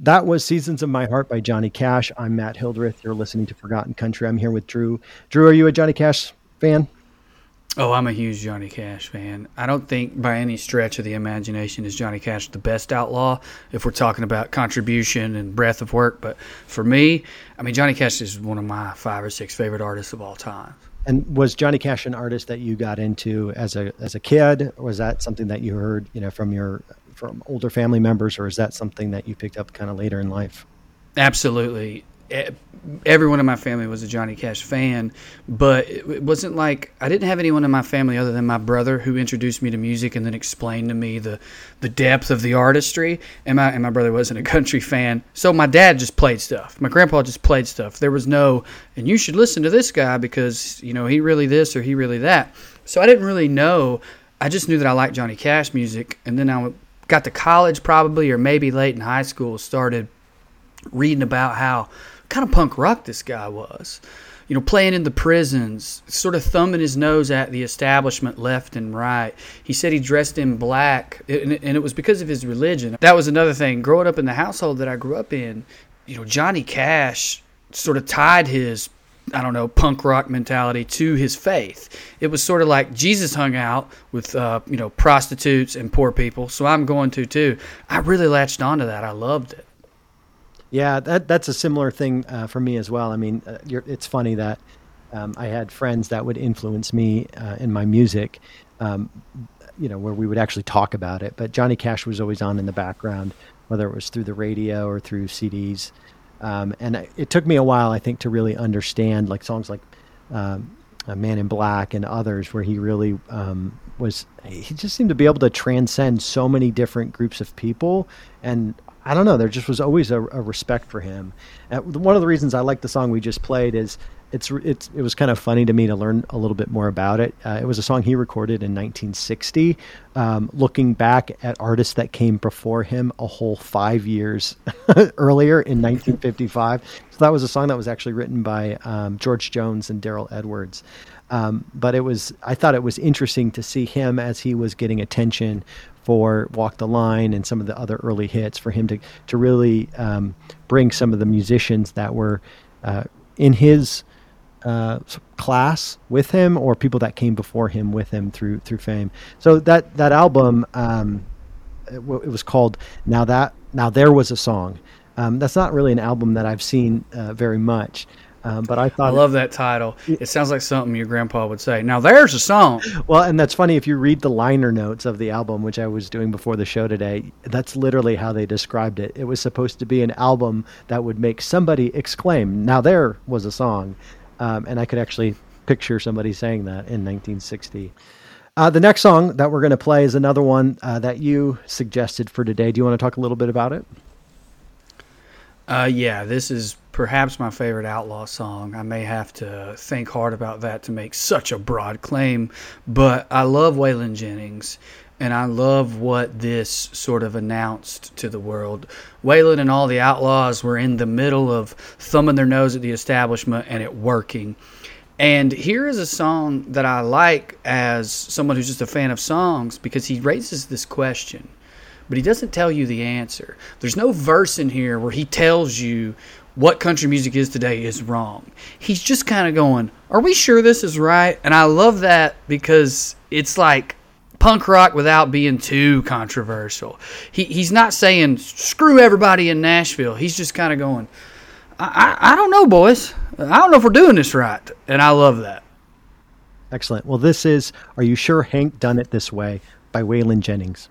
That was Seasons of My Heart by Johnny Cash. I'm Matt Hildreth. You're listening to Forgotten Country. I'm here with Drew. Drew, are you a Johnny Cash fan? Oh, I'm a huge Johnny Cash fan. I don't think by any stretch of the imagination is Johnny Cash the best outlaw if we're talking about contribution and breadth of work. But for me, I mean, Johnny Cash is one of my five or six favorite artists of all time. And was Johnny Cash an artist that you got into as a as a kid? Or was that something that you heard, you know, from your from older family members, or is that something that you picked up kind of later in life? Absolutely. Everyone in my family was a Johnny Cash fan, but it wasn't like I didn't have anyone in my family other than my brother who introduced me to music and then explained to me the, the depth of the artistry. And my and my brother wasn't a country fan, so my dad just played stuff. My grandpa just played stuff. There was no, and you should listen to this guy because you know he really this or he really that. So I didn't really know. I just knew that I liked Johnny Cash music, and then I got to college probably or maybe late in high school started reading about how kind of punk rock this guy was. You know playing in the prisons sort of thumbing his nose at the establishment left and right. He said he dressed in black and it was because of his religion. That was another thing. Growing up in the household that i grew up in you know johnny cash sort of tied his I don't know, punk rock mentality to his faith. It was sort of like Jesus hung out with, uh, you know, prostitutes and poor people. So I'm going to too. I really latched onto that. I loved it. Yeah, that that's a similar thing uh, for me as well. I mean, uh, it's funny that um, I had friends that would influence me uh, in my music, um, you know, where we would actually talk about it. But Johnny Cash was always on in the background, whether it was through the radio or through CDs. Um, and it took me a while, I think, to really understand like songs like um, "Man in Black" and others, where he really um, was. He just seemed to be able to transcend so many different groups of people, and I don't know. There just was always a, a respect for him. And one of the reasons I like the song we just played is it's it's it was kind of funny to me to learn a little bit more about it. Uh, it was a song he recorded in 1960. Um, looking back at artists that came before him a whole five years earlier in 1955, so that was a song that was actually written by um, George Jones and Darrell Edwards. Um, but it was I thought it was interesting to see him as he was getting attention for Walk the Line and some of the other early hits for him to to really um, bring some of the musicians that were uh, in his uh, class with him or people that came before him with him through through fame. So that that album um, it, w- it, was called Now That Now There Was a Song. Um, that's not really an album that I've seen uh, very much. Um, but I thought I love that title. It sounds like something your grandpa would say. Now there's a song. Well, and that's funny if you read the liner notes of the album, which I was doing before the show today. That's literally how they described it. It was supposed to be an album that would make somebody exclaim, "Now there was a song." Um, and I could actually picture somebody saying that in 1960. Uh, the next song that we're going to play is another one uh, that you suggested for today. Do you want to talk a little bit about it? Uh, yeah, this is perhaps my favorite outlaw song. I may have to think hard about that to make such a broad claim, but I love Waylon Jennings and I love what this sort of announced to the world. Waylon and all the outlaws were in the middle of thumbing their nose at the establishment and it working. And here is a song that I like as someone who's just a fan of songs because he raises this question, but he doesn't tell you the answer. There's no verse in here where he tells you what country music is today is wrong. He's just kind of going, Are we sure this is right? And I love that because it's like punk rock without being too controversial. He, he's not saying screw everybody in Nashville. He's just kind of going, I, I, I don't know, boys. I don't know if we're doing this right. And I love that. Excellent. Well, this is Are You Sure Hank Done It This Way by Waylon Jennings.